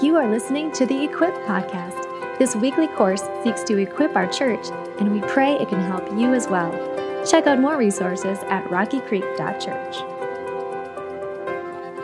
You are listening to the Equip Podcast. This weekly course seeks to equip our church, and we pray it can help you as well. Check out more resources at rockycreek.church.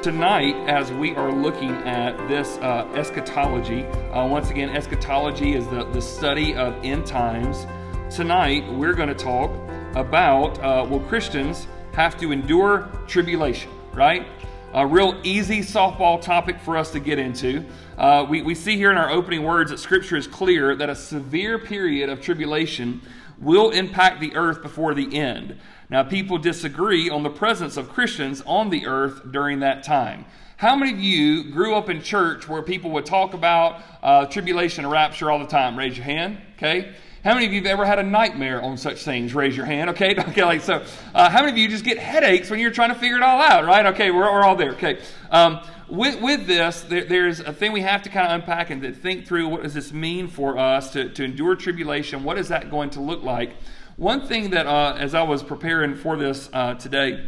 Tonight, as we are looking at this uh, eschatology, uh, once again, eschatology is the, the study of end times. Tonight, we're going to talk about uh, will Christians have to endure tribulation, right? A real easy softball topic for us to get into. Uh, we, we see here in our opening words that Scripture is clear that a severe period of tribulation will impact the earth before the end. Now, people disagree on the presence of Christians on the earth during that time. How many of you grew up in church where people would talk about uh, tribulation and rapture all the time? Raise your hand, okay? How many of you have ever had a nightmare on such things? Raise your hand, okay? Okay, like so. Uh, how many of you just get headaches when you're trying to figure it all out, right? Okay, we're, we're all there, okay. Um, with, with this, there, there's a thing we have to kind of unpack and think through what does this mean for us to, to endure tribulation? What is that going to look like? One thing that, uh, as I was preparing for this uh, today,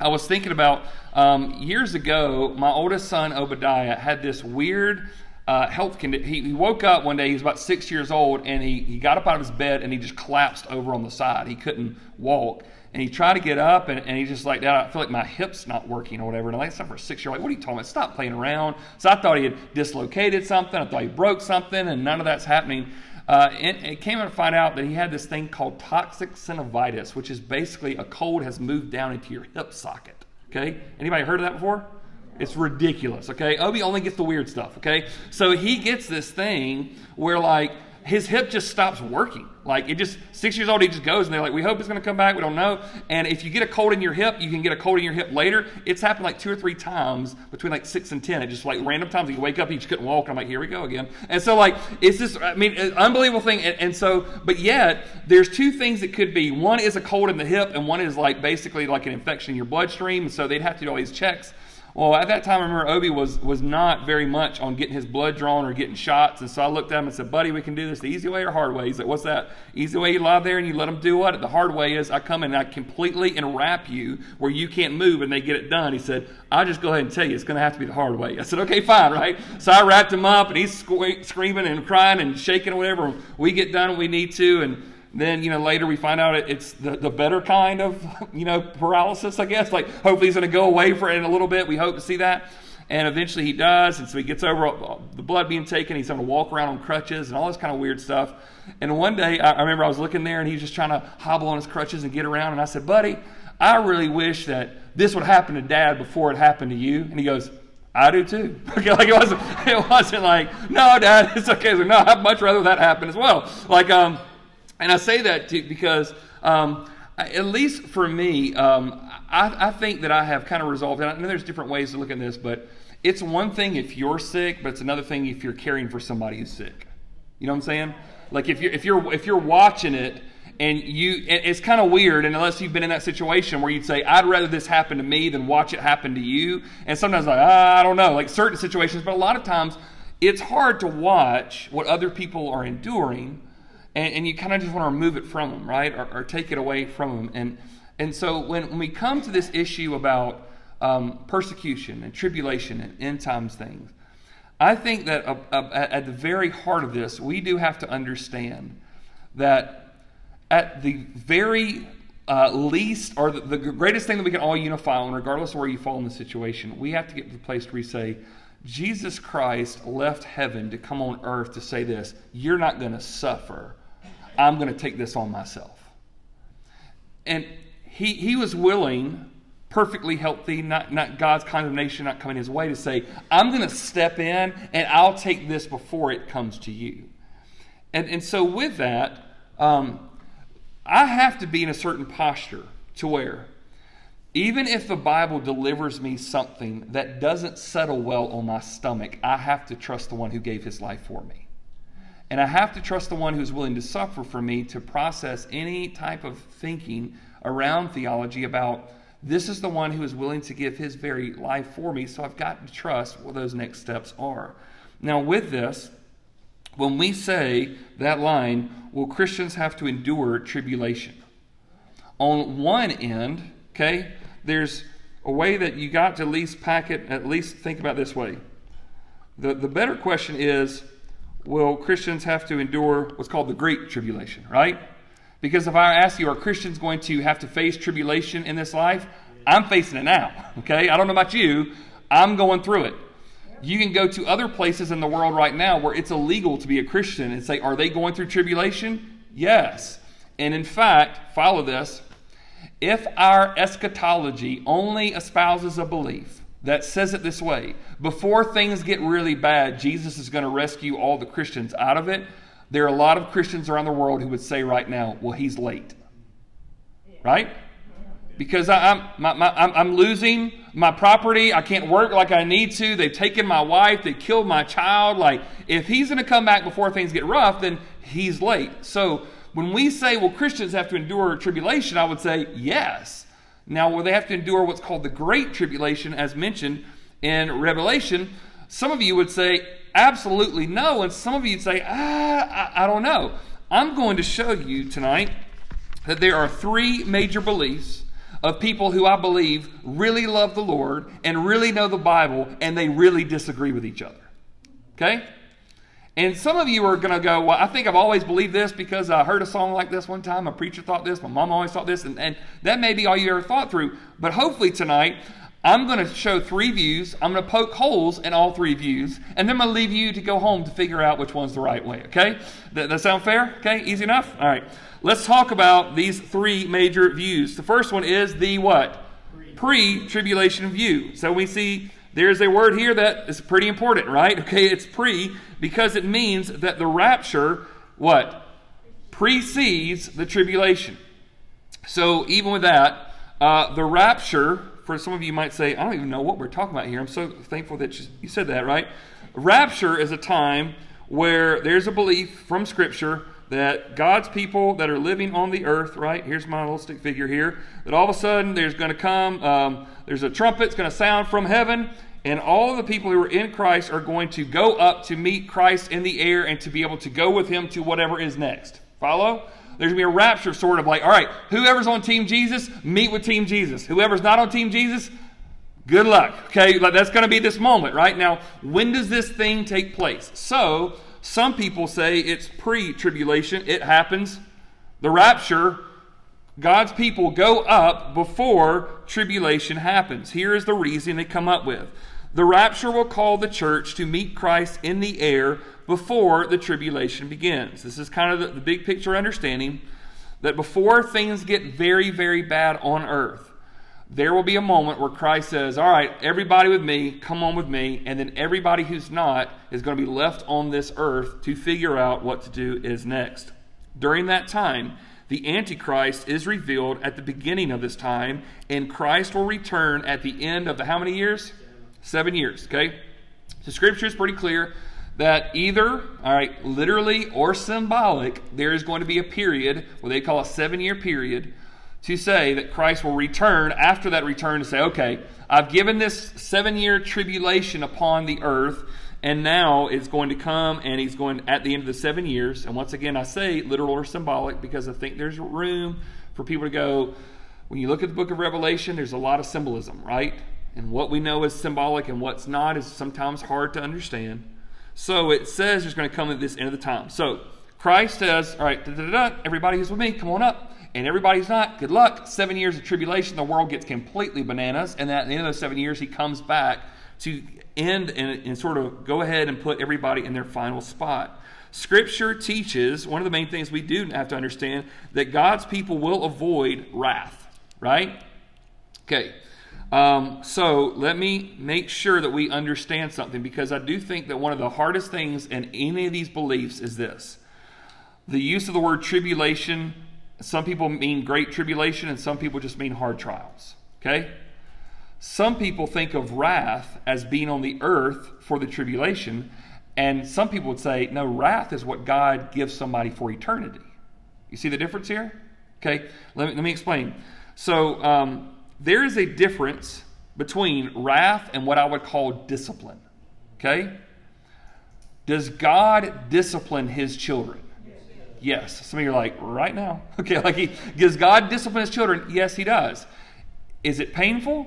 I was thinking about um, years ago, my oldest son, Obadiah, had this weird uh, health condition. He, he, woke up one day, he was about six years old, and he, he got up out of his bed and he just collapsed over on the side. He couldn't walk. And he tried to get up, and, and he just like, I feel like my hip's not working or whatever. And I'm like, for a six year old, like, what are you talking about? Stop playing around. So I thought he had dislocated something. I thought he broke something, and none of that's happening. Uh, and it came out to find out that he had this thing called toxic synovitis, which is basically a cold has moved down into your hip socket. Okay? Anybody heard of that before? It's ridiculous, okay? Obi only gets the weird stuff, okay? So he gets this thing where, like, his hip just stops working. Like, it just, six years old, he just goes, and they're like, we hope it's going to come back. We don't know. And if you get a cold in your hip, you can get a cold in your hip later. It's happened like two or three times between like six and 10. It just like random times you wake up, you just couldn't walk. I'm like, here we go again. And so, like, it's just, I mean, unbelievable thing. And, and so, but yet, there's two things that could be. One is a cold in the hip, and one is like basically like an infection in your bloodstream. So they'd have to do all these checks. Well, at that time, I remember Obi was, was not very much on getting his blood drawn or getting shots. And so I looked at him and said, Buddy, we can do this the easy way or hard way. He's like, What's that? Easy way, you lie there and you let them do what? The hard way is I come in and I completely enwrap you where you can't move and they get it done. He said, I'll just go ahead and tell you it's going to have to be the hard way. I said, Okay, fine, right? So I wrapped him up and he's screaming and crying and shaking or whatever. We get done when we need to. And then, you know, later we find out it's the, the better kind of, you know, paralysis, I guess. Like, hopefully he's going to go away for it in a little bit. We hope to see that. And eventually he does. And so he gets over the blood being taken. He's going to walk around on crutches and all this kind of weird stuff. And one day, I remember I was looking there and he was just trying to hobble on his crutches and get around. And I said, buddy, I really wish that this would happen to dad before it happened to you. And he goes, I do too. Okay, like it wasn't, it wasn't like, no, dad, it's okay. Like, no, I'd much rather that happen as well. Like, um, and I say that to, because, um, at least for me, um, I, I, think that I have kind of resolved, and I know there's different ways to look at this, but it's one thing if you're sick, but it's another thing if you're caring for somebody who's sick. You know what I'm saying? Like if you're if you're if you're watching it and you it's kind of weird and unless you've been in that situation where you'd say i'd rather this happen to me than watch it happen to you and sometimes like ah, i don't know like certain situations but a lot of times it's hard to watch what other people are enduring and, and you kind of just want to remove it from them, right? Or, or, take it away from them. And, and so when, when we come to this issue about um, persecution and tribulation and end times things, I think that uh, uh, at the very heart of this, we do have to understand that at the very uh, least, or the, the, greatest thing that we can all unify on, regardless of where you fall in the situation, we have to get to the place where we say, Jesus Christ left heaven to come on earth to say this You're not going to suffer I'm going to take this on myself. And he, he was willing, perfectly healthy, not, not God's condemnation not coming his way, to say, I'm going to step in and I'll take this before it comes to you. And, and so, with that, um, I have to be in a certain posture to where, even if the Bible delivers me something that doesn't settle well on my stomach, I have to trust the one who gave his life for me. And I have to trust the one who's willing to suffer for me to process any type of thinking around theology about this is the one who is willing to give his very life for me. So I've got to trust what those next steps are. Now, with this, when we say that line, will Christians have to endure tribulation? On one end, okay, there's a way that you got to at least pack it, at least think about this way The, the better question is will Christians have to endure what's called the Great Tribulation, right? Because if I ask you, are Christians going to have to face tribulation in this life? I'm facing it now, okay? I don't know about you. I'm going through it. You can go to other places in the world right now where it's illegal to be a Christian and say, are they going through tribulation? Yes. And in fact, follow this. If our eschatology only espouses a belief that says it this way before things get really bad, Jesus is going to rescue all the Christians out of it, there are a lot of Christians around the world who would say right now, well, he's late. Right? Because I, am my, my, I'm losing my property. I can't work like I need to. They've taken my wife. They killed my child. Like, if he's going to come back before things get rough, then he's late. So, when we say, well, Christians have to endure tribulation, I would say yes. Now, will they have to endure what's called the Great Tribulation, as mentioned in Revelation? Some of you would say, absolutely no. And some of you would say, ah, I, I don't know. I'm going to show you tonight that there are three major beliefs of people who I believe really love the Lord and really know the Bible and they really disagree with each other. Okay? And some of you are going to go, Well, I think I've always believed this because I heard a song like this one time. A preacher thought this. My mom always thought this. And, and that may be all you ever thought through. But hopefully tonight, I'm going to show three views. I'm going to poke holes in all three views. And then I'm going to leave you to go home to figure out which one's the right way. Okay? That, that sound fair? Okay? Easy enough? All right. Let's talk about these three major views. The first one is the what? Pre tribulation view. So we see there's a word here that is pretty important, right? Okay, it's pre because it means that the rapture, what? Precedes the tribulation. So even with that, uh, the rapture, for some of you might say, I don't even know what we're talking about here. I'm so thankful that you said that, right? Rapture is a time where there's a belief from Scripture that God's people that are living on the earth, right? Here's my little stick figure here. That all of a sudden there's going to come, um, there's a trumpet going to sound from heaven, and all the people who are in Christ are going to go up to meet Christ in the air and to be able to go with him to whatever is next. Follow? There's going to be a rapture sort of like, all right, whoever's on Team Jesus, meet with Team Jesus. Whoever's not on Team Jesus, good luck. Okay, that's going to be this moment, right? Now, when does this thing take place? So, some people say it's pre tribulation, it happens. The rapture, God's people go up before tribulation happens. Here is the reason they come up with. The rapture will call the church to meet Christ in the air before the tribulation begins. This is kind of the, the big picture understanding that before things get very, very bad on earth, there will be a moment where Christ says, All right, everybody with me, come on with me. And then everybody who's not is going to be left on this earth to figure out what to do is next. During that time, the Antichrist is revealed at the beginning of this time, and Christ will return at the end of the how many years? Seven years, okay? The scripture is pretty clear that either, all right, literally or symbolic, there is going to be a period, what they call a seven year period, to say that Christ will return after that return to say, okay, I've given this seven year tribulation upon the earth, and now it's going to come and he's going at the end of the seven years. And once again, I say literal or symbolic because I think there's room for people to go, when you look at the book of Revelation, there's a lot of symbolism, right? And what we know is symbolic and what's not is sometimes hard to understand. So it says there's going to come at this end of the time. So Christ says, all right, everybody who's with me, come on up and everybody's not, good luck. Seven years of tribulation, the world gets completely bananas. And at the end of those seven years, he comes back to end and, and sort of go ahead and put everybody in their final spot. Scripture teaches one of the main things we do have to understand that God's people will avoid wrath, right? Okay. Um, so let me make sure that we understand something because I do think that one of the hardest things in any of these beliefs is this the use of the word tribulation some people mean great tribulation, and some people just mean hard trials. Okay? Some people think of wrath as being on the earth for the tribulation, and some people would say, no, wrath is what God gives somebody for eternity. You see the difference here? Okay, let me, let me explain. So, um, there is a difference between wrath and what I would call discipline. Okay? Does God discipline his children? Yes. Some of you are like, right now. Okay, like he does God discipline his children? Yes, he does. Is it painful?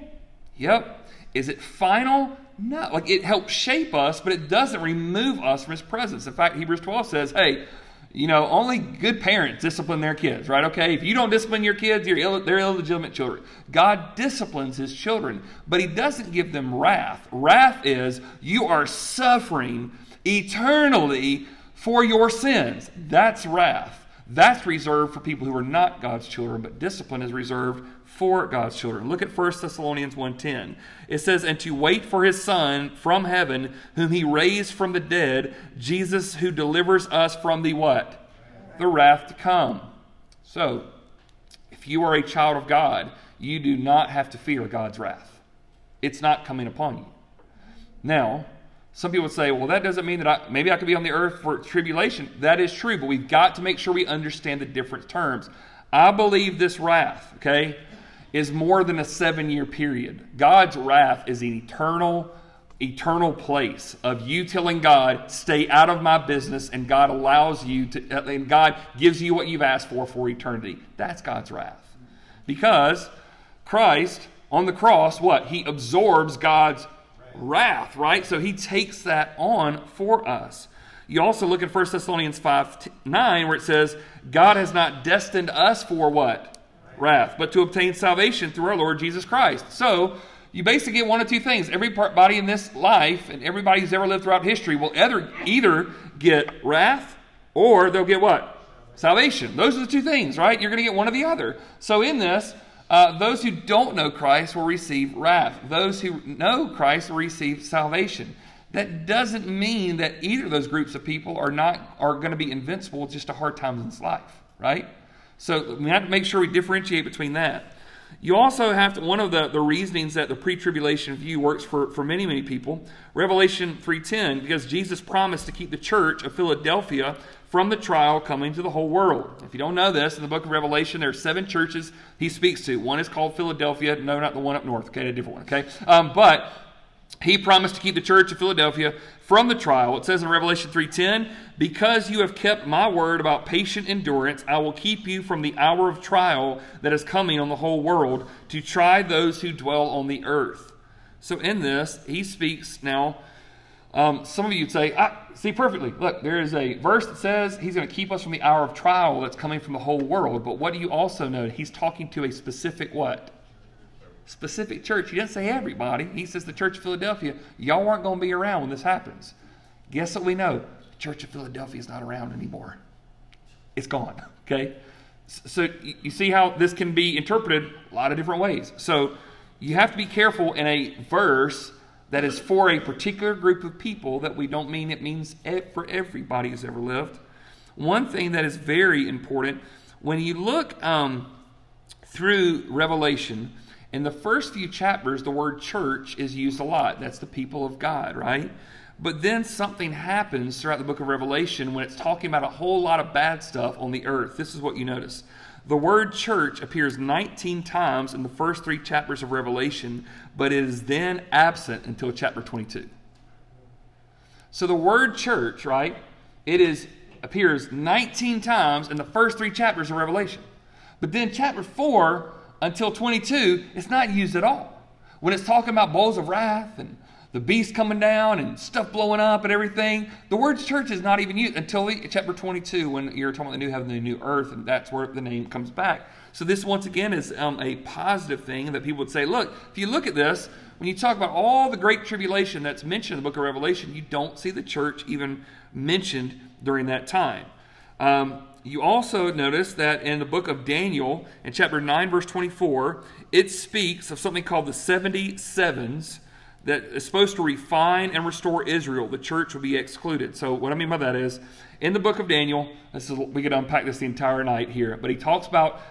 Yep. Is it final? No, like it helps shape us, but it doesn't remove us from His presence. In fact, Hebrews 12 says, hey, you know, only good parents discipline their kids, right? Okay, if you don't discipline your kids, you're Ill, they're illegitimate children. God disciplines His children, but He doesn't give them wrath. Wrath is you are suffering eternally for your sins. That's wrath. That's reserved for people who are not God's children, but discipline is reserved for God's children. Look at 1 Thessalonians 1:10. It says, "And to wait for his son from heaven, whom he raised from the dead, Jesus who delivers us from the what? The wrath to come." So, if you are a child of God, you do not have to fear God's wrath. It's not coming upon you. Now, some people would say, well, that doesn't mean that I, maybe I could be on the earth for tribulation. That is true, but we've got to make sure we understand the different terms. I believe this wrath, okay, is more than a seven year period. God's wrath is an eternal, eternal place of you telling God, stay out of my business, and God allows you to, and God gives you what you've asked for for eternity. That's God's wrath. Because Christ on the cross, what? He absorbs God's wrath, right? So he takes that on for us. You also look at 1 Thessalonians 5 9, where it says, God has not destined us for what? Wrath, but to obtain salvation through our Lord Jesus Christ. So, you basically get one of two things. Everybody in this life and everybody who's ever lived throughout history will either, either get wrath or they'll get what? Salvation. Those are the two things, right? You're going to get one or the other. So, in this, uh, those who don't know Christ will receive wrath. Those who know Christ will receive salvation. That doesn't mean that either of those groups of people are not are going to be invincible just to hard times in this life, right? So we have to make sure we differentiate between that. You also have to, one of the, the reasonings that the pre-tribulation view works for, for many, many people, Revelation 3.10, because Jesus promised to keep the church of Philadelphia from the trial coming to the whole world. If you don't know this, in the book of Revelation, there are seven churches he speaks to. One is called Philadelphia. No, not the one up north. Okay, a different one. Okay, um, but he promised to keep the church of Philadelphia from the trial. It says in Revelation 3:10, "Because you have kept my word about patient endurance, I will keep you from the hour of trial that is coming on the whole world to try those who dwell on the earth." So in this, he speaks now. Um, some of you would say, "I see perfectly. Look, there is a verse that says he's going to keep us from the hour of trial that's coming from the whole world." But what do you also know? He's talking to a specific what? specific church. He didn't say everybody. He says the Church of Philadelphia, y'all aren't going to be around when this happens. Guess what we know? The Church of Philadelphia is not around anymore. It's gone. Okay? So you see how this can be interpreted a lot of different ways. So you have to be careful in a verse that is for a particular group of people that we don't mean it means for everybody who's ever lived. One thing that is very important when you look um, through Revelation, in the first few chapters, the word church is used a lot. That's the people of God, right? But then something happens throughout the book of Revelation when it's talking about a whole lot of bad stuff on the earth. This is what you notice. The word church appears 19 times in the first three chapters of Revelation, but it is then absent until chapter 22. So the word church, right, it is appears 19 times in the first three chapters of Revelation. But then chapter 4 until 22, it's not used at all. When it's talking about bowls of wrath and the beast coming down and stuff blowing up and everything, the word church is not even used until chapter 22 when you're talking about the new heaven and the new earth, and that's where the name comes back. So, this once again is um, a positive thing that people would say, look, if you look at this, when you talk about all the great tribulation that's mentioned in the book of Revelation, you don't see the church even mentioned during that time. Um, you also notice that in the book of Daniel, in chapter 9, verse 24, it speaks of something called the 70 sevens that is supposed to refine and restore Israel. The church will be excluded. So, what I mean by that is, in the book of Daniel, this is, we could unpack this the entire night here, but he talks about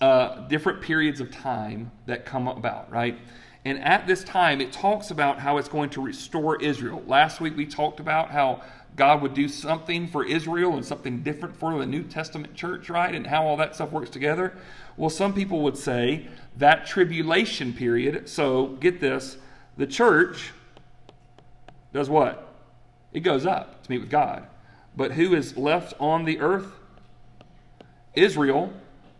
uh, different periods of time that come about, right? And at this time, it talks about how it's going to restore Israel. Last week, we talked about how God would do something for Israel and something different for the New Testament church, right? And how all that stuff works together. Well, some people would say that tribulation period, so get this, the church does what? It goes up to meet with God. But who is left on the earth? Israel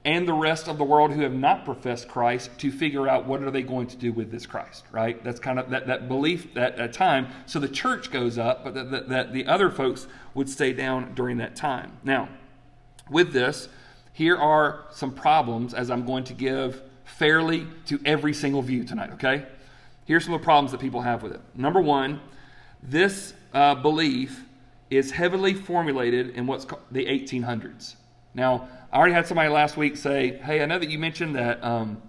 and the rest of the world who have not professed Christ to figure out what are they going to do with this Christ, right? That's kind of that, that belief at that time. So the church goes up, but that, that, that the other folks would stay down during that time. Now, with this, here are some problems as I'm going to give fairly to every single view tonight, okay? Here's some of the problems that people have with it. Number one, this uh, belief is heavily formulated in what's called the 1800s. Now, I already had somebody last week say, "Hey, I know that you mentioned that um,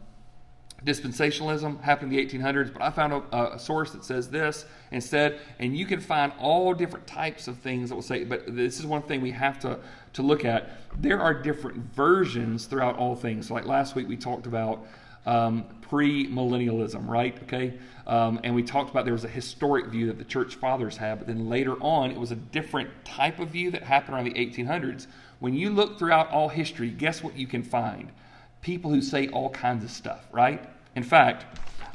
dispensationalism happened in the 1800s, but I found a, a, source that says this instead." And you can find all different types of things that will say. But this is one thing we have to to look at. There are different versions throughout all things. Like last week, we talked about um, pre-millennialism, right? Okay, um, and we talked about there was a historic view that the church fathers had, but then later on, it was a different type of view that happened around the 1800s when you look throughout all history, guess what you can find? People who say all kinds of stuff, right? In fact,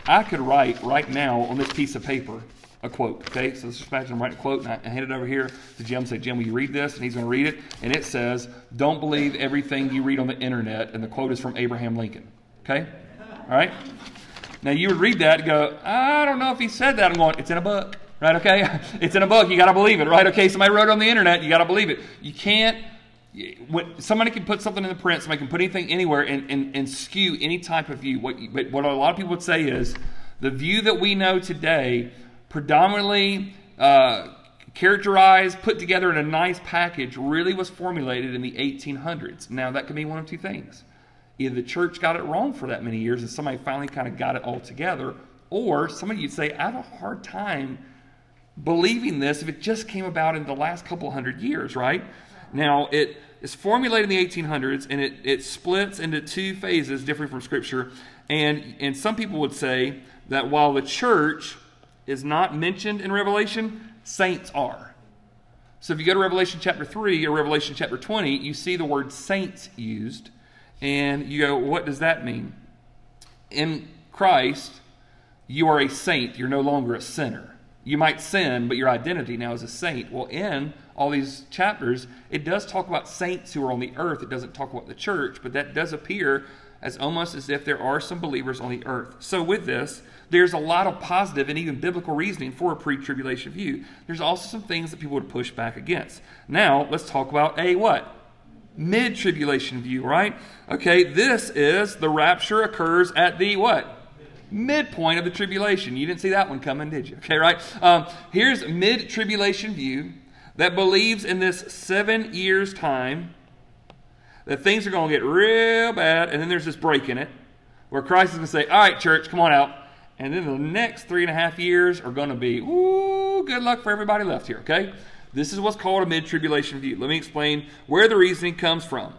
I could write right now on this piece of paper a quote. Okay, so let's just imagine I'm writing a quote and I hand it over here to Jim. Say, Jim, will you read this? And he's going to read it, and it says, "Don't believe everything you read on the internet." And the quote is from Abraham Lincoln. Okay, right. Now you would read that and go, "I don't know if he said that." I'm going, "It's in a book." Right, okay? It's in a book. You got to believe it, right? Okay, somebody wrote it on the internet. You got to believe it. You can't when somebody can put something in the print, somebody can put anything anywhere and, and, and skew any type of view. What, but what a lot of people would say is the view that we know today, predominantly uh, characterized, put together in a nice package, really was formulated in the 1800s. Now, that could be one of two things. Either the church got it wrong for that many years and somebody finally kind of got it all together, or somebody you'd say, I have a hard time believing this if it just came about in the last couple hundred years, right? Now, it is formulated in the 1800s and it, it splits into two phases different from Scripture. And, and some people would say that while the church is not mentioned in Revelation, saints are. So if you go to Revelation chapter 3 or Revelation chapter 20, you see the word saints used. And you go, what does that mean? In Christ, you are a saint. You're no longer a sinner. You might sin, but your identity now is a saint. Well, in all these chapters, it does talk about saints who are on the earth. It doesn't talk about the church, but that does appear as almost as if there are some believers on the earth. So, with this, there's a lot of positive and even biblical reasoning for a pre tribulation view. There's also some things that people would push back against. Now, let's talk about a what? Mid tribulation view, right? Okay, this is the rapture occurs at the what? Midpoint of the tribulation. You didn't see that one coming, did you? Okay, right? Um, here's mid tribulation view that believes in this seven years' time that things are going to get real bad, and then there's this break in it where Christ is going to say, All right, church, come on out. And then the next three and a half years are going to be, Ooh, good luck for everybody left here, okay? This is what's called a mid tribulation view. Let me explain where the reasoning comes from.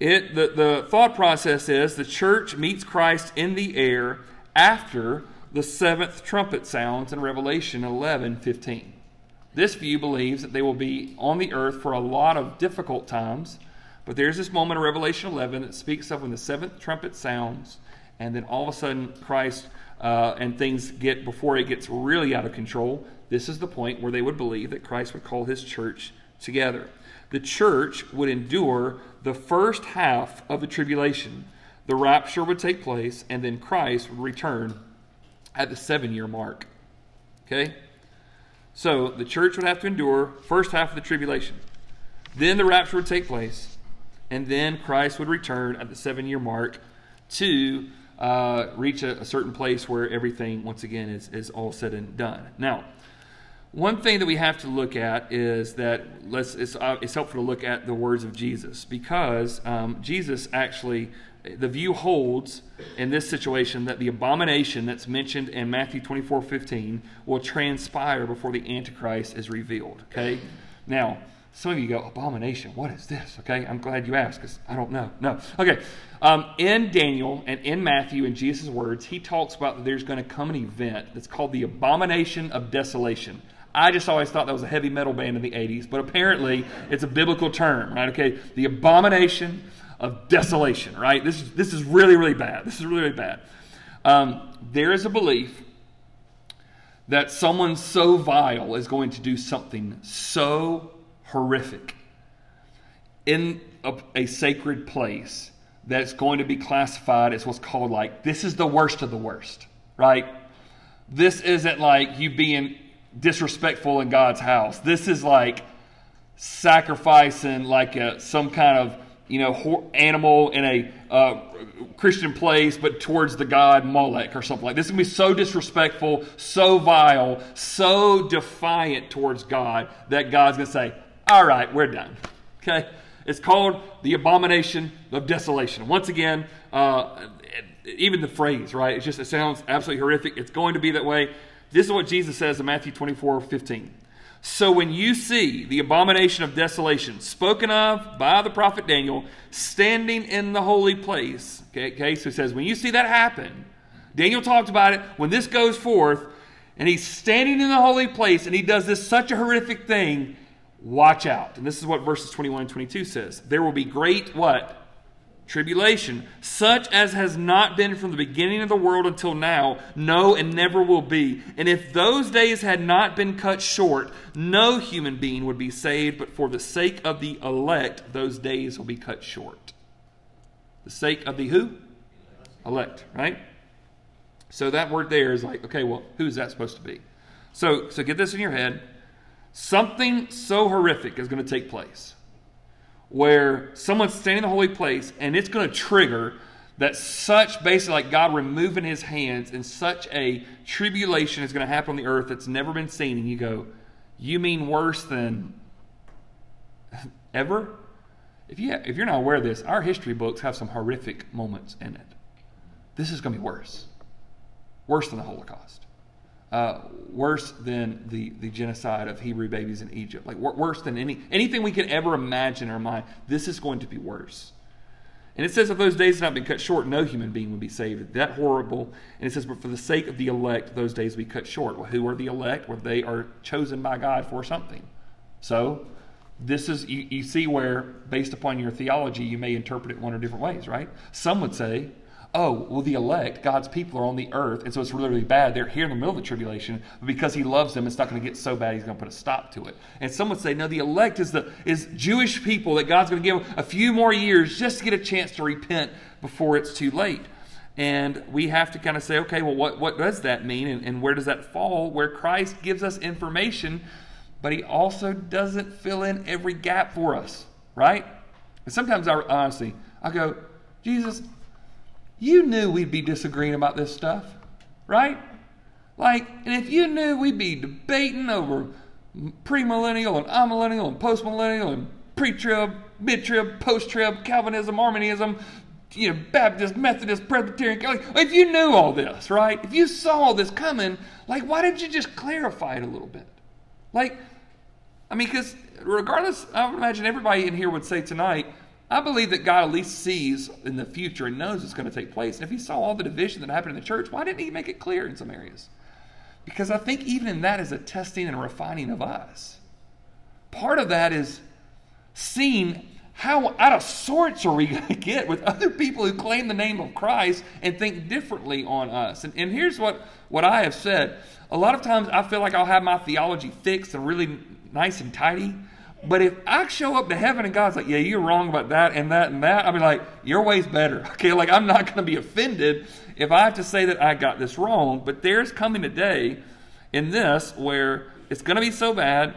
It, the, the thought process is the church meets Christ in the air after the seventh trumpet sounds in Revelation 11 15. This view believes that they will be on the earth for a lot of difficult times, but there's this moment in Revelation 11 that speaks of when the seventh trumpet sounds, and then all of a sudden Christ uh, and things get, before it gets really out of control, this is the point where they would believe that Christ would call his church together. The church would endure the first half of the tribulation. The rapture would take place, and then Christ would return at the seven year mark. Okay? So the church would have to endure first half of the tribulation. Then the rapture would take place, and then Christ would return at the seven year mark to uh, reach a, a, certain place where everything, once again, is, is all said and done. Now, one thing that we have to look at is that let's, it's, uh, it's helpful to look at the words of Jesus because um, Jesus actually the view holds in this situation that the abomination that's mentioned in Matthew 24 15 will transpire before the Antichrist is revealed. Okay? Now, some of you go, abomination, what is this? Okay, I'm glad you asked because I don't know. No. Okay, um, in Daniel and in Matthew, in Jesus' words, he talks about that there's going to come an event that's called the abomination of desolation. I just always thought that was a heavy metal band in the 80s, but apparently it's a biblical term, right? Okay, the abomination of desolation, right? This is, this is really, really bad. This is really, really bad. Um, there is a belief that someone so vile is going to do something so horrific in a, a sacred place that's going to be classified as what's called like this is the worst of the worst, right? This isn't like you being disrespectful in God's house. This is like sacrificing like a, some kind of you know animal in a uh, Christian place, but towards the god Molech or something like this. It's gonna be so disrespectful, so vile, so defiant towards God that God's gonna say, "All right, we're done." Okay. It's called the abomination of desolation. Once again, uh, even the phrase, right? It just it sounds absolutely horrific. It's going to be that way. This is what Jesus says in Matthew 24, 15. So when you see the abomination of desolation spoken of by the prophet Daniel standing in the holy place, okay, okay so he says, when you see that happen, Daniel talked about it, when this goes forth, and he's standing in the holy place, and he does this such a horrific thing, watch out. And this is what verses 21 and 22 says. There will be great what? tribulation, such as has not been from the beginning of the world until now, no, and never will be. And if those days had not been cut short, no human being would be saved, but for the sake of the elect, those days will be cut short. The sake of the who? Elect, right? So that word there is like, okay, well, who's that supposed to be? So, so get this in your head. Something so horrific is going to take place where someone's standing in the holy place and it's going to trigger that such basically like God removing his hands and such a tribulation is going to happen on the earth that's never been seen. And you go, You mean worse than ever? If, you, if you're not aware of this, our history books have some horrific moments in it. This is going to be worse. Worse than the Holocaust uh, worse than the, the genocide of Hebrew babies in Egypt. Like worse than any anything we could ever imagine in our mind. This is going to be worse. And it says, if those days had not been cut short, no human being would be saved. That horrible. And it says, but for the sake of the elect, those days be cut short. Well, who are the elect? Well, they are chosen by God for something. So, this is, you, you see where, based upon your theology, you may interpret it one or different ways, right? Some would say, oh, well, the elect, God's people are on the earth, and so it's really, really bad. They're here in the middle of the tribulation, but because He loves them, it's not going to get so bad, He's going to put a stop to it. And some would say, no, the elect is the is Jewish people that God's going to give a few more years just to get a chance to repent before it's too late. And we have to kind of say, okay, well, what, what does that mean, and, and where does that fall? Where Christ gives us information, but He also doesn't fill in every gap for us, right? And sometimes I honestly, I go, Jesus, you knew we'd be disagreeing about this stuff, right? Like, and if you knew we'd be debating over premillennial and amillennial and postmillennial and pre-trib, mid-trib, post-trib, Calvinism, Arminianism, you know, Baptist, Methodist, Presbyterian, like, if you knew all this, right? If you saw all this coming, like, why didn't you just clarify it a little bit? Like, I mean, because regardless, I would imagine everybody in here would say tonight, I believe that God at least sees in the future and knows it's going to take place. And if he saw all the division that happened in the church, why didn't he make it clear in some areas? Because I think even in that is a testing and refining of us. Part of that is seeing how out of sorts are we going to get with other people who claim the name of Christ and think differently on us. And, and here's what, what I have said. A lot of times I feel like I'll have my theology fixed and really nice and tidy. But if I show up to heaven and God's like, yeah, you're wrong about that and that and that, I'll be like, your way's better. Okay, like I'm not going to be offended if I have to say that I got this wrong. But there's coming a day in this where it's going to be so bad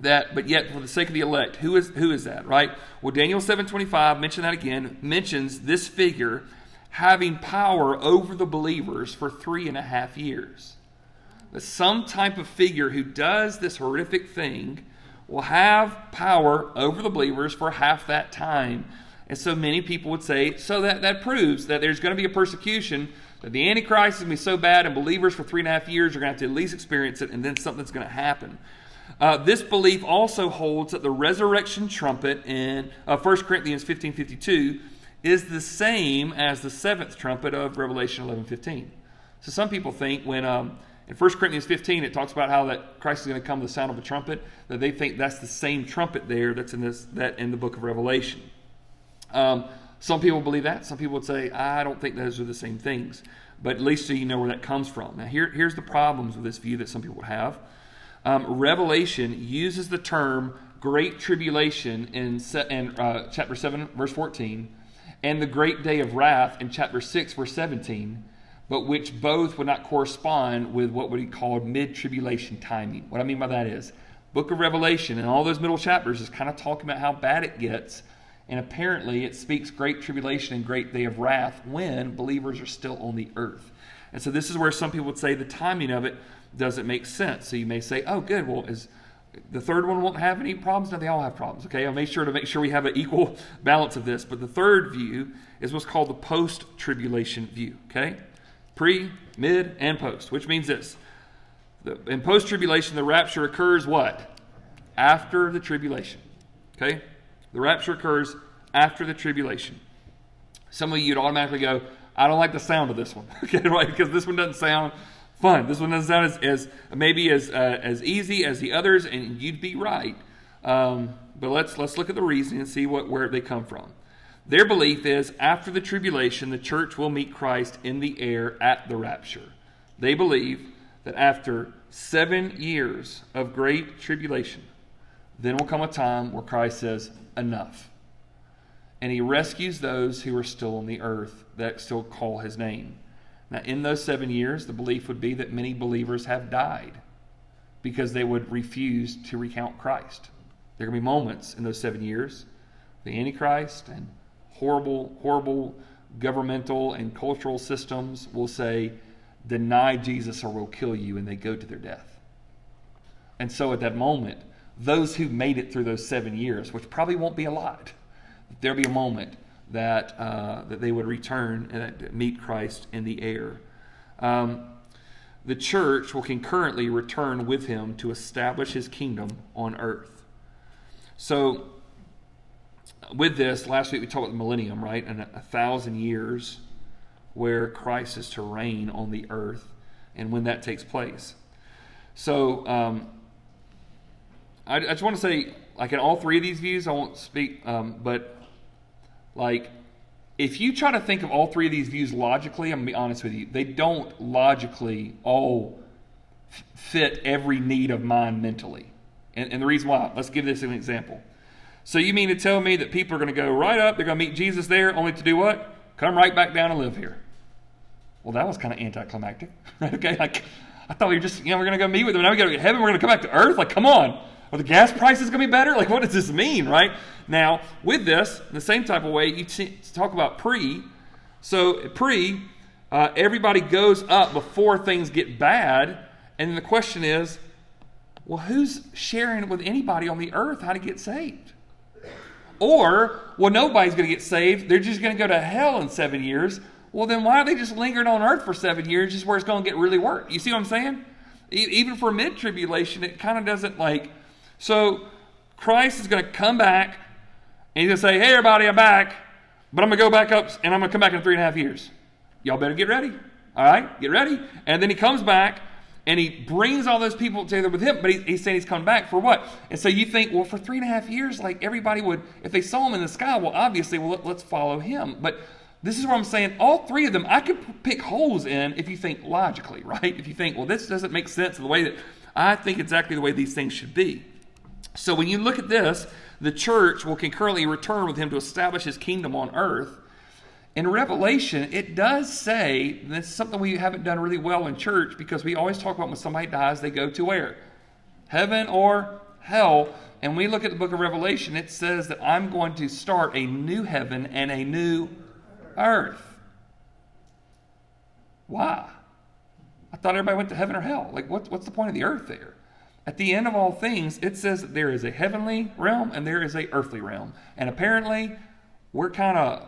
that, but yet for the sake of the elect, who is who is that, right? Well, Daniel 7:25, mention that again, mentions this figure having power over the believers for three and a half years. That Some type of figure who does this horrific thing will have power over the believers for half that time. And so many people would say, so that, that proves that there's going to be a persecution, that the Antichrist is going to be so bad, and believers for three and a half years are going to have to at least experience it, and then something's going to happen. Uh, this belief also holds that the resurrection trumpet in uh, 1 Corinthians 15.52 is the same as the seventh trumpet of Revelation 11.15. So some people think when... Um, in 1 Corinthians 15, it talks about how that Christ is going to come with the sound of a trumpet, that they think that's the same trumpet there that's in this that in the book of Revelation. Um, some people believe that. Some people would say, I don't think those are the same things. But at least so you know where that comes from. Now, here, here's the problems with this view that some people have. Um, Revelation uses the term great tribulation in, in uh, chapter 7, verse 14, and the great day of wrath in chapter 6, verse 17, but which both would not correspond with what would be called mid tribulation timing. What I mean by that is, book of Revelation and all those middle chapters is kind of talking about how bad it gets. And apparently, it speaks great tribulation and great day of wrath when believers are still on the earth. And so, this is where some people would say the timing of it doesn't make sense. So, you may say, oh, good, well, is the third one won't have any problems. No, they all have problems. Okay, I'll make sure to make sure we have an equal balance of this. But the third view is what's called the post-tribulation view. Okay, pre, mid, and post, which means this: in post-tribulation, the rapture occurs what? After the tribulation. Okay, the rapture occurs after the tribulation. Some of you would automatically go, "I don't like the sound of this one." okay, right? Because this one doesn't sound fun. This one doesn't sound as, as maybe as uh, as easy as the others, and you'd be right. Um, but let's let's look at the reasoning and see what where they come from. Their belief is after the tribulation, the church will meet Christ in the air at the rapture. They believe that after seven years of great tribulation, then will come a time where Christ says, Enough. And he rescues those who are still on the earth that still call his name. Now, in those seven years, the belief would be that many believers have died because they would refuse to recount Christ. There are going to be moments in those seven years, the Antichrist and horrible, horrible governmental and cultural systems will say, deny Jesus or we'll kill you, and they go to their death. And so at that moment, those who made it through those seven years, which probably won't be a lot, there'll be a moment that, uh, that they would return and meet Christ in the air. Um, the church will concurrently return with him to establish his kingdom on earth. So, with this, last week we talked about the millennium, right? And a, a thousand years where Christ is to reign on the earth and when that takes place. So, um, I, I, just want to say, like in all three of these views, I won't speak, um, but like, if you try to think of all three of these views logically, I'm going to be honest with you, they don't logically all f- fit every need of mine mentally. And, and the reason why, let's give this an example. So, you mean to tell me that people are going to go right up, they're going to meet Jesus there, only to do what? Come right back down and live here. Well, that was kind of anticlimactic, right? Okay, like, I thought we were just, you know, we're going to go meet with him. Now we got to get to heaven. We're going to come back to earth. Like, come on. Are the gas prices going to be better? Like, what does this mean, right? Now, with this, in the same type of way, you t- talk about pre. So, pre, uh, everybody goes up before things get bad. And the question is, well, who's sharing with anybody on the earth how to get saved? Or, well, nobody's going to get saved. They're just going to go to hell in seven years. Well, then why are they just lingering on earth for seven years, just where it's going to get really worse? You see what I'm saying? Even for mid tribulation, it kind of doesn't like so Christ is going to come back and he's going to say, Hey, everybody, I'm back, but I'm going to go back up and I'm going to come back in three and a half years. Y'all better get ready. All right, get ready. And then he comes back and he brings all those people together with him, but he, he's saying he's coming back for what? And so you think, well, for three and a half years, like everybody would, if they saw him in the sky, well, obviously, well, let, let's follow him. But this is where I'm saying all three of them I could pick holes in if you think logically, right? If you think, well, this doesn't make sense the way that I think exactly the way these things should be. So when you look at this, the church will concurrently return with him to establish his kingdom on earth. In Revelation, it does say, and this is something we haven't done really well in church because we always talk about when somebody dies, they go to where? Heaven or hell. And we look at the book of Revelation, it says that I'm going to start a new heaven and a new earth. Why? I thought everybody went to heaven or hell. Like, what, what's the point of the earth there? At the end of all things, it says that there is a heavenly realm and there is a earthly realm. And apparently, we're kind of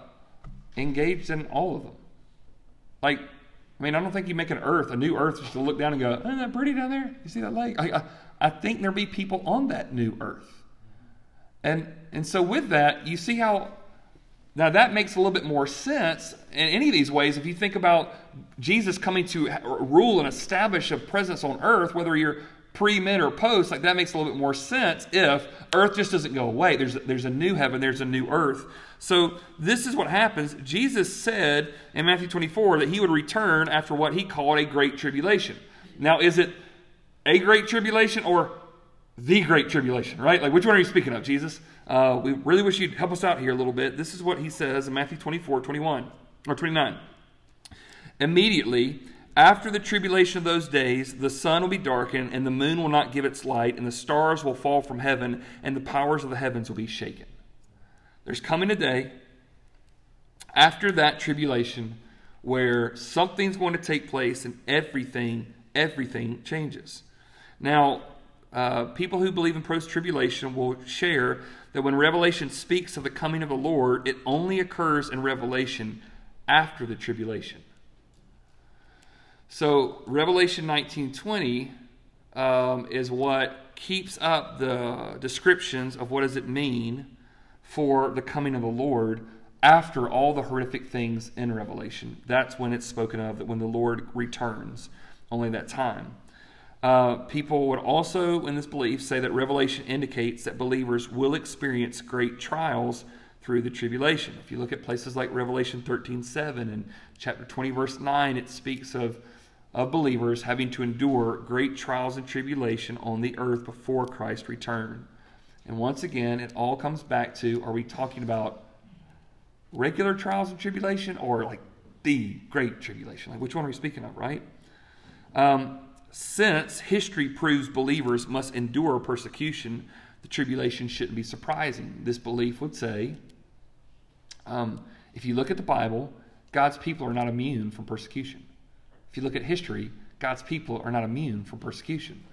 engaged in all of them. Like, I mean, I don't think you make an earth, a new earth, just to look down and go, isn't that pretty down there? You see that lake? I, I, I think there'll be people on that new earth. And, and so, with that, you see how now that makes a little bit more sense in any of these ways if you think about Jesus coming to rule and establish a presence on earth, whether you're pre, mid, or post, like that makes a little bit more sense if earth just doesn't go away. There's, there's a new heaven, there's a new earth. So this is what happens. Jesus said in Matthew 24 that he would return after what he called a great tribulation. Now, is it a great tribulation or the great tribulation, right? Like, which one are you speaking of, Jesus? Uh, we really wish you'd help us out here a little bit. This is what he says in Matthew 24, 21, or 29. Immediately after the tribulation of those days, the sun will be darkened, and the moon will not give its light, and the stars will fall from heaven, and the powers of the heavens will be shaken. There's coming a day after that tribulation where something's going to take place and everything, everything changes. Now, uh, people who believe in post tribulation will share that when Revelation speaks of the coming of the Lord, it only occurs in Revelation after the tribulation. So Revelation 19:20 um, is what keeps up the descriptions of what does it mean for the coming of the Lord after all the horrific things in Revelation. That's when it's spoken of that when the Lord returns, only that time. Uh, people would also, in this belief, say that Revelation indicates that believers will experience great trials through the tribulation. If you look at places like Revelation 13 7 and chapter 20, verse 9, it speaks of, of believers having to endure great trials and tribulation on the earth before Christ return. And once again, it all comes back to are we talking about regular trials and tribulation or like the great tribulation? Like, which one are we speaking of, right? Um, since history proves believers must endure persecution, the tribulation shouldn't be surprising. This belief would say um, if you look at the Bible, God's people are not immune from persecution. If you look at history, God's people are not immune from persecution.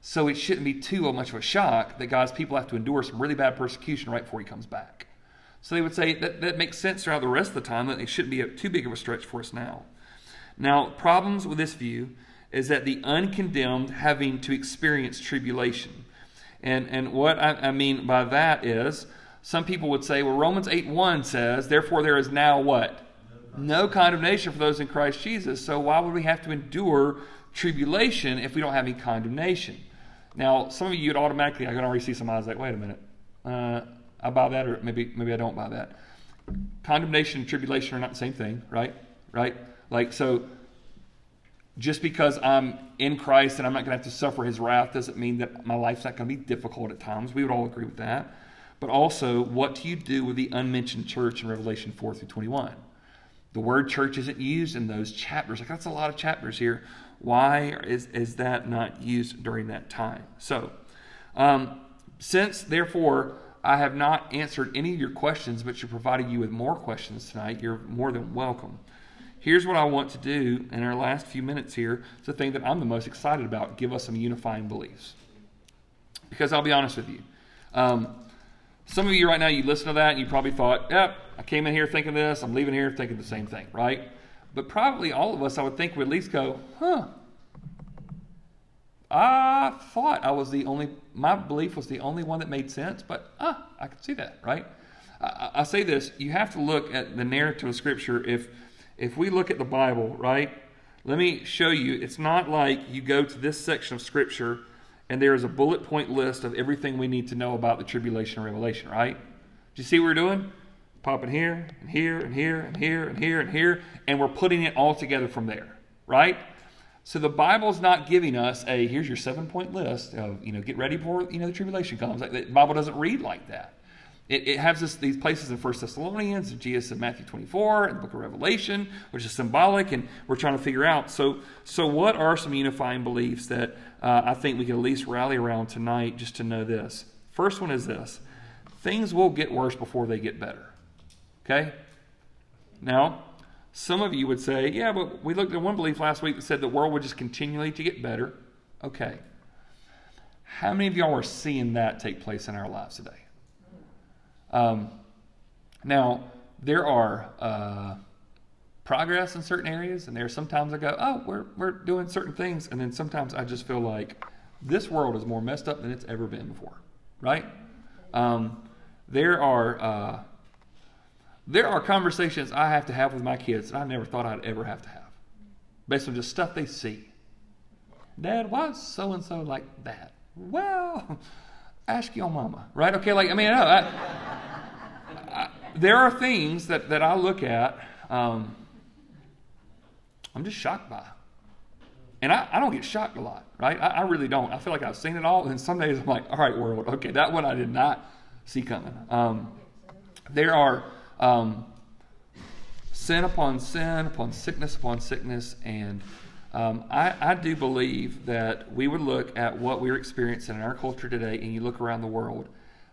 So it shouldn't be too much of a shock that God's people have to endure some really bad persecution right before he comes back. So they would say that that makes sense throughout the rest of the time, that it shouldn't be too big of a stretch for us now. Now, problems with this view is that the uncondemned having to experience tribulation. And, and what I, I mean by that is, some people would say, well, Romans 8 1 says, therefore there is now what? No condemnation for those in Christ Jesus. So why would we have to endure tribulation if we don't have any condemnation? Now, some of you would automatically, I can already see some eyes like, wait a minute, uh, I buy that, or maybe maybe I don't buy that. Condemnation and tribulation are not the same thing, right? Right? Like so, just because I'm in Christ and I'm not going to have to suffer his wrath doesn't mean that my life's not going to be difficult at times. We would all agree with that. But also, what do you do with the unmentioned church in Revelation 4 through 21? The word church isn't used in those chapters. Like, that's a lot of chapters here. Why is, is that not used during that time? So, um, since, therefore, I have not answered any of your questions, but you're providing you with more questions tonight, you're more than welcome. Here's what I want to do in our last few minutes here. It's the thing that I'm the most excited about. Give us some unifying beliefs. Because I'll be honest with you. Um, some of you right now, you listen to that and you probably thought, yep, I came in here thinking this, I'm leaving here thinking the same thing, right? But probably all of us, I would think, would at least go, huh, I thought I was the only, my belief was the only one that made sense, but ah, I can see that, right? I, I say this, you have to look at the narrative of Scripture if if we look at the Bible, right, let me show you. It's not like you go to this section of Scripture and there is a bullet point list of everything we need to know about the tribulation and revelation, right? Do you see what we're doing? Popping here and here and here and here and here and here, and we're putting it all together from there, right? So the Bible's not giving us a here's your seven point list of you know get ready for you know the tribulation comes. Like the Bible doesn't read like that. It, it has this, these places in First Thessalonians, and Jesus in Matthew 24, and the book of Revelation, which is symbolic, and we're trying to figure out. So, so what are some unifying beliefs that uh, I think we can at least rally around tonight just to know this? First one is this things will get worse before they get better. Okay? Now, some of you would say, yeah, but we looked at one belief last week that said the world would just continually to get better. Okay. How many of y'all are seeing that take place in our lives today? Um, now, there are uh, progress in certain areas, and there are sometimes I go, oh, we're, we're doing certain things, and then sometimes I just feel like this world is more messed up than it's ever been before, right? Um, there are uh, there are conversations I have to have with my kids that I never thought I'd ever have to have, based on just stuff they see. Dad, why is so and so like that? Well, ask your mama, right? Okay, like I mean, I, I, there are things that that I look at. Um, I'm just shocked by. and I, I don't get shocked a lot, right? I, I really don't. I feel like I've seen it all, and some days I'm like, all right, world, okay, that one I did not see coming. Um, there are um, sin upon sin, upon sickness upon sickness, and um, I, I, do believe that we would look at what we're experiencing in our culture today, and you look around the world,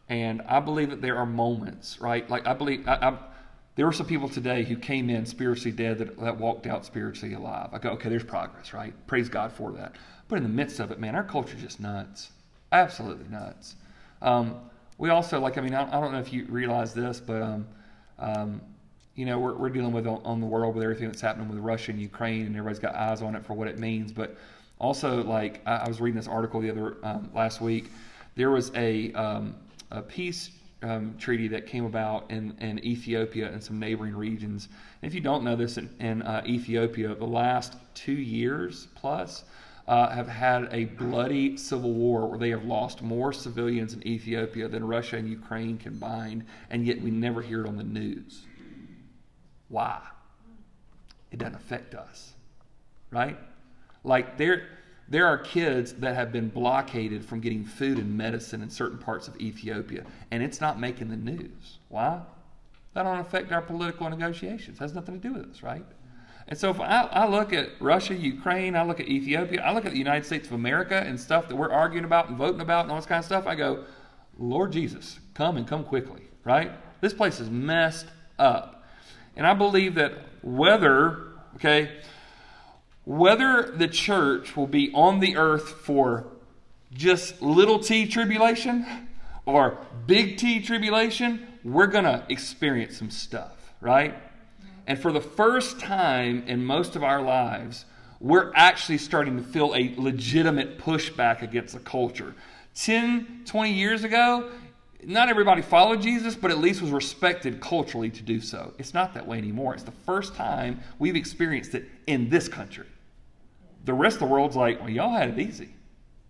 and I believe that there are moments, right? Like I believe I, I, there were some people today who came in spiritually dead that, that walked out spiritually alive. I go, okay, there's progress, right? Praise God for that. But in the midst of it, man, our culture's just nuts, absolutely nuts. Um, we also like, I mean, I, I, don't know if you realize this, but um, um, you know, we're, we're dealing with on, on, the world with everything that's happening with Russia and Ukraine, and everybody's got eyes on it for what it means. But also, like I, I was reading this article the other um, last week, there was a, um, a peace um, treaty that came about in, in Ethiopia and some neighboring regions. And if you don't know this, in, in uh, Ethiopia, the last two years plus. Uh, have had a bloody civil war where they have lost more civilians in Ethiopia than Russia and Ukraine combined, and yet we never hear it on the news. Why? It doesn't affect us, right? Like there, there are kids that have been blockaded from getting food and medicine in certain parts of Ethiopia, and it's not making the news. Why? That don't affect our political negotiations. It has nothing to do with us, right? And so if I, I, look at Russia, Ukraine, I look at Ethiopia, I look at the United States of America and stuff that we're arguing about and voting about and all this kind of stuff, I go, Lord Jesus, come and come quickly, right? This place is messed up. And I believe that whether, okay, whether the church will be on the earth for just little t tribulation or big T tribulation, we're going to experience some stuff, right? And for the first time in most of our lives, we're actually starting to feel a legitimate pushback against the culture. 10, 20 years ago, not everybody followed Jesus, but at least was respected culturally to do so. It's not that way anymore. It's the first time we've experienced it in this country. The rest of the world's like, well, y'all had it easy.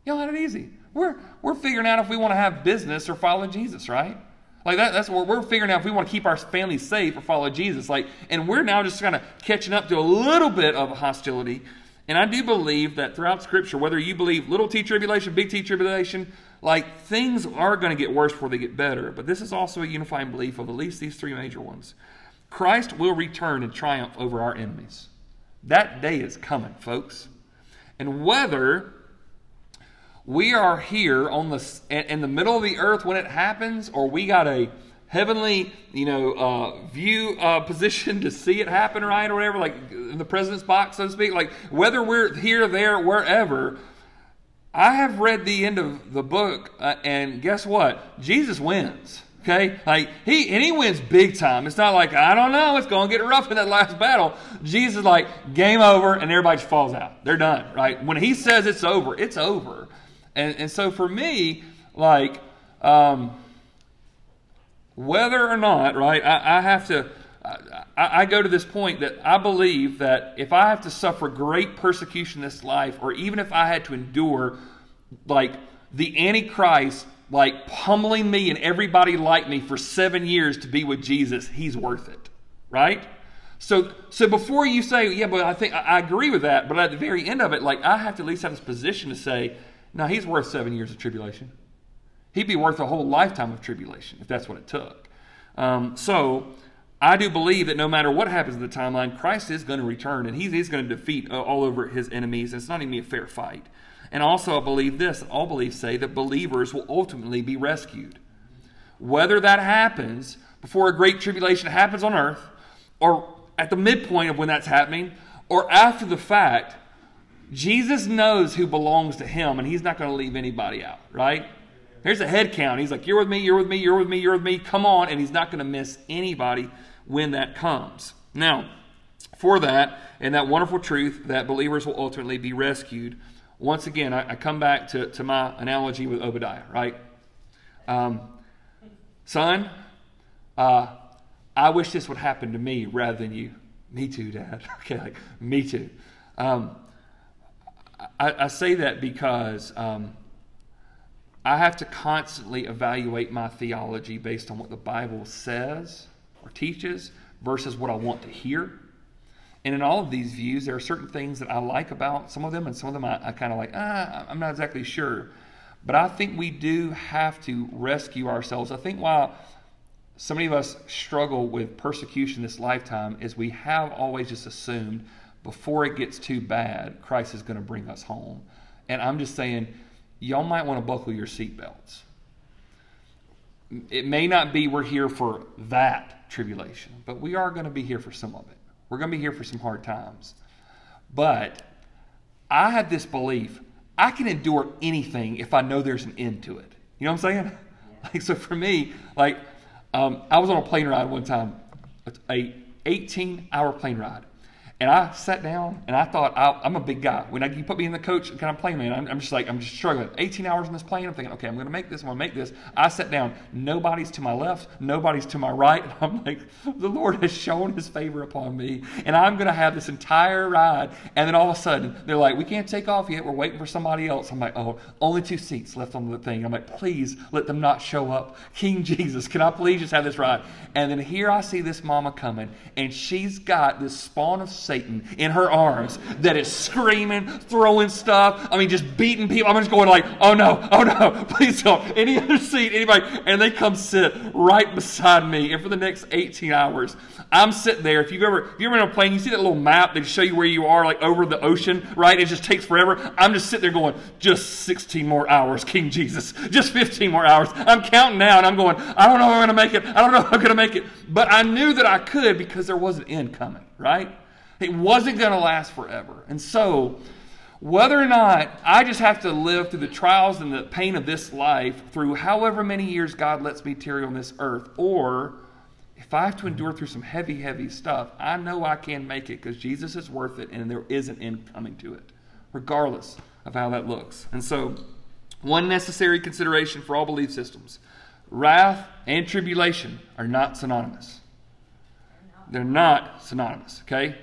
Y'all had it easy. We're, we're figuring out if we want to have business or follow Jesus, right? Like that, that's what we're figuring out if we want to keep our families safe or follow Jesus. Like, and we're now just kind of catching up to a little bit of hostility. And I do believe that throughout Scripture, whether you believe little t tribulation, big T tribulation, like things are going to get worse before they get better, but this is also a unifying belief of at least these three major ones. Christ will return and triumph over our enemies. That day is coming, folks. And whether we are here on the in the middle of the earth when it happens, or we got a heavenly, you know, uh, view uh, position to see it happen, right, or whatever, like in the president's box, so to speak. Like whether we're here, there, wherever, I have read the end of the book, uh, and guess what? Jesus wins. Okay, like he and he wins big time. It's not like I don't know, it's going to get rough in that last battle. Jesus like game over, and everybody just falls out. They're done. Right when he says it's over, it's over. And and so for me, like um, whether or not, right, I, I have to I, I, go to this point that I believe that if I have to suffer great persecution this life, or even if I had to endure like the Antichrist, like pummeling me and everybody like me for seven years to be with Jesus, he's worth it, right? So, so before you say, yeah, but I think I, I agree with that, but at the very end of it, like I have to at least have this position to say, no, he's worth seven years of tribulation. He'd be worth a whole lifetime of tribulation if that's what it took. Um, so I do believe that no matter what happens in the timeline, Christ is going to return and he's, he's going to defeat uh, all over his enemies. It's not even a fair fight. And also, I believe this all beliefs say that believers will ultimately be rescued. Whether that happens before a great tribulation happens on earth, or at the midpoint of when that's happening, or after the fact, Jesus knows who belongs to him, and he's not going to leave anybody out, right? There's a head count. He's like, You're with me, you're with me, you're with me, you're with me, come on. And he's not going to miss anybody when that comes. Now, for that, and that wonderful truth that believers will ultimately be rescued, once again, I, I come back to, to my analogy with Obadiah, right? Um, son, uh, I wish this would happen to me rather than you. Me too, Dad. okay, like, me too. Um, I, I, say that because um, I have to constantly evaluate my theology based on what the Bible says or teaches versus what I want to hear. And in all of these views, there are certain things that I like about some of them, and some of them I, I kind of like, ah, I'm not exactly sure. But I think we do have to rescue ourselves. I think while so many of us struggle with persecution this lifetime is we have always just assumed before it gets too bad, Christ is going to bring us home. And I'm just saying, y'all might want to buckle your seatbelts. It may not be we're here for that tribulation, but we are going to be here for some of it. We're going to be here for some hard times. But I have this belief I can endure anything if I know there's an end to it. You know what I'm saying? Like so for me, like um, I was on a plane ride one time, a 18 hour plane ride. And I sat down and I thought, I, am a big guy. When I, you put me in the coach kind of plane, man, I'm, I'm, just like, I'm just struggling. 18 hours in this plane, I'm thinking, okay, I'm going to make this, I'm going to make this. I sat down. Nobody's to my left, nobody's to my right. I'm like, the Lord has shown his favor upon me. And I'm going to have this entire ride. And then all of a sudden, they're like, we can't take off yet. We're waiting for somebody else. I'm like, oh, only two seats left on the thing. I'm like, please let them not show up. King Jesus, can I please just have this ride? And then here I see this mama coming, and she's got this spawn of Satan in her arms that is screaming, throwing stuff. I mean, just beating people. I'm just going like, oh no, oh no, please don't. Any other seat, anybody. And they come sit right beside me. And for the next 18 hours, I'm sitting there. If you've ever, if you're in a plane, you see that little map that show you where you are, like over the ocean, right? It just takes forever. I'm just sitting there going, just 16 more hours, King Jesus. Just 15 more hours. I'm counting now and I'm going, I don't know if I'm going to make it. I don't know if I'm going to make it. But I knew that I could because there was an end coming, right? It wasn't going to last forever. And so, whether or not I just have to live through the trials and the pain of this life through however many years God lets me tarry on this earth, or if I have to endure through some heavy, heavy stuff, I know I can make it because Jesus is worth it and there is an end coming to it, regardless of how that looks. And so, one necessary consideration for all belief systems wrath and tribulation are not synonymous. They're not synonymous, okay?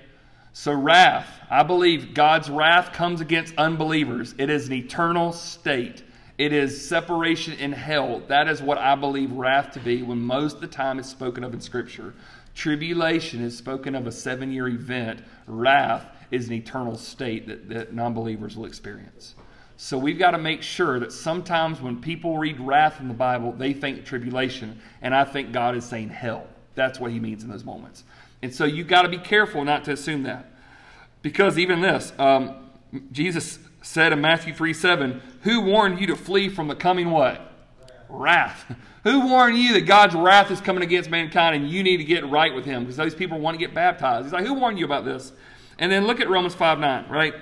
So, wrath, I believe God's wrath comes against unbelievers. It is an eternal state. It is separation in hell. That is what I believe wrath to be when most of the time it's spoken of in Scripture. Tribulation is spoken of a seven year event. Wrath is an eternal state that, that non believers will experience. So we've got to make sure that sometimes when people read wrath in the Bible, they think tribulation. And I think God is saying hell. That's what he means in those moments. And so you've got to be careful not to assume that. Because even this, um, Jesus said in Matthew 3 7, Who warned you to flee from the coming what? Wrath. Who warned you that God's wrath is coming against mankind and you need to get right with Him? Because those people want to get baptized. He's like, Who warned you about this? And then look at Romans 5 9, right?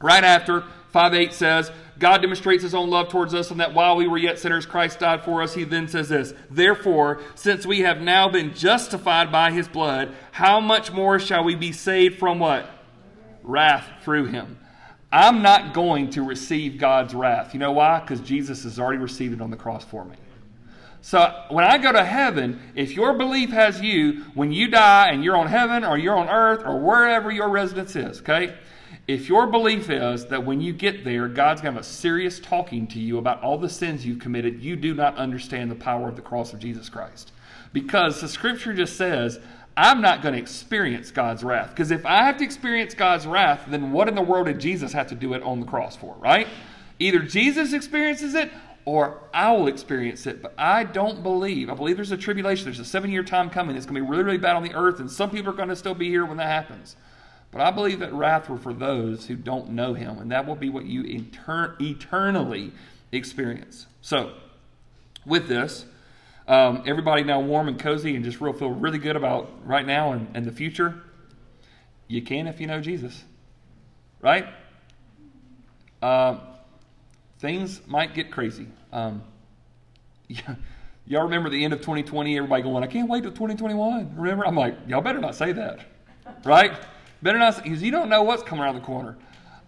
Right after 5 8 says, God demonstrates his own love towards us, and that while we were yet sinners, Christ died for us. He then says this Therefore, since we have now been justified by his blood, how much more shall we be saved from what? Wrath through him. I'm not going to receive God's wrath. You know why? Because Jesus has already received it on the cross for me. So when I go to heaven, if your belief has you, when you die and you're on heaven or you're on earth or wherever your residence is, okay? If your belief is that when you get there, God's going to have a serious talking to you about all the sins you've committed, you do not understand the power of the cross of Jesus Christ. Because the scripture just says, I'm not going to experience God's wrath. Because if I have to experience God's wrath, then what in the world did Jesus have to do it on the cross for, right? Either Jesus experiences it or I will experience it. But I don't believe, I believe there's a tribulation, there's a seven year time coming. It's going to be really, really bad on the earth, and some people are going to still be here when that happens. But I believe that wrath will for those who don't know him, and that will be what you etern- eternally experience. So, with this, um, everybody now warm and cozy and just real feel really good about right now and, and the future. You can if you know Jesus, right? Uh, things might get crazy. Um, yeah, y'all remember the end of 2020? Everybody going, I can't wait till 2021. Remember? I'm like, y'all better not say that, right? Better not, because you don't know what's coming around the corner.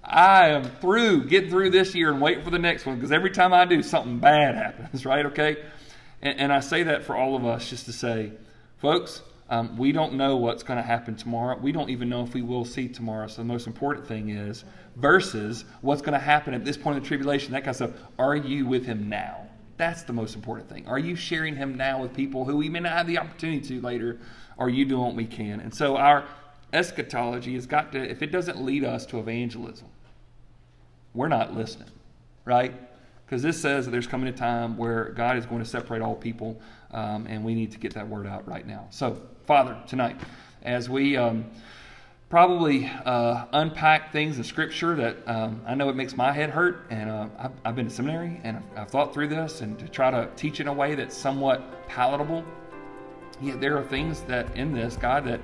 I am through, getting through this year and waiting for the next one because every time I do, something bad happens, right? Okay? And, and I say that for all of us just to say, folks, um, we don't know what's going to happen tomorrow. We don't even know if we will see tomorrow. So the most important thing is versus what's going to happen at this point in the tribulation, that kind of stuff. Are you with him now? That's the most important thing. Are you sharing him now with people who we may not have the opportunity to later? Are you doing what we can? And so our eschatology has got to, if it doesn't lead us to evangelism, we're not listening, right? Because this says that there's coming a time where God is going to separate all people, um, and we need to get that word out right now. So, Father, tonight, as we um, probably uh, unpack things in Scripture that um, I know it makes my head hurt, and uh, I've, I've, been to seminary and I've, I've thought through this, and to try to teach in a way that's somewhat palatable. Yet there are things that in this, God, that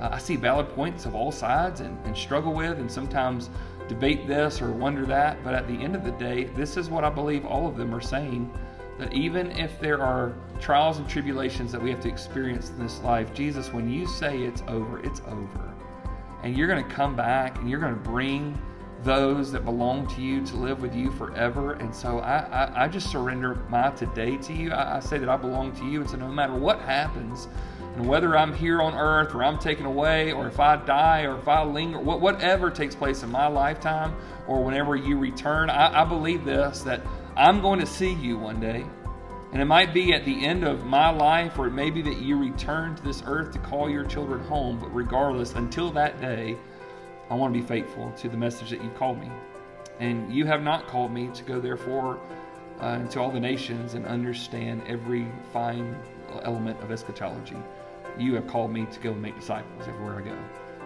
uh, I see valid points of all sides and, and struggle with, and sometimes debate this or wonder that. But at the end of the day, this is what I believe all of them are saying that even if there are trials and tribulations that we have to experience in this life, Jesus, when you say it's over, it's over. And you're going to come back and you're going to bring those that belong to you to live with you forever. And so I, I, I just surrender my today to you. I, I say that I belong to you. And so no matter what happens, and whether I'm here on earth or I'm taken away or if I die or if I linger, whatever takes place in my lifetime or whenever you return, I, I believe this that I'm going to see you one day. And it might be at the end of my life, or it may be that you return to this earth to call your children home. But regardless, until that day, I want to be faithful to the message that you called me. And you have not called me to go, therefore, uh, into all the nations and understand every fine element of eschatology you have called me to go and make disciples everywhere I go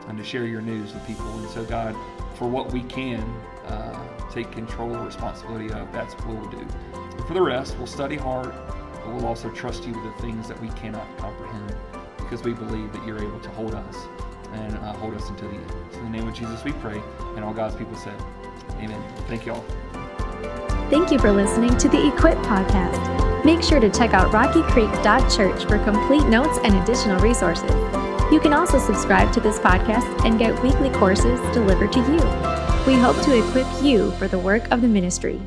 and to share your news with people. And so, God, for what we can uh, take control or responsibility of, that's what we'll do. For the rest, we'll study hard, but we'll also trust you with the things that we cannot comprehend because we believe that you're able to hold us and uh, hold us until the end. So in the name of Jesus, we pray. And all God's people said, Amen. Thank you all. Thank you for listening to the Equip Podcast. Make sure to check out rockycreek.church for complete notes and additional resources. You can also subscribe to this podcast and get weekly courses delivered to you. We hope to equip you for the work of the ministry.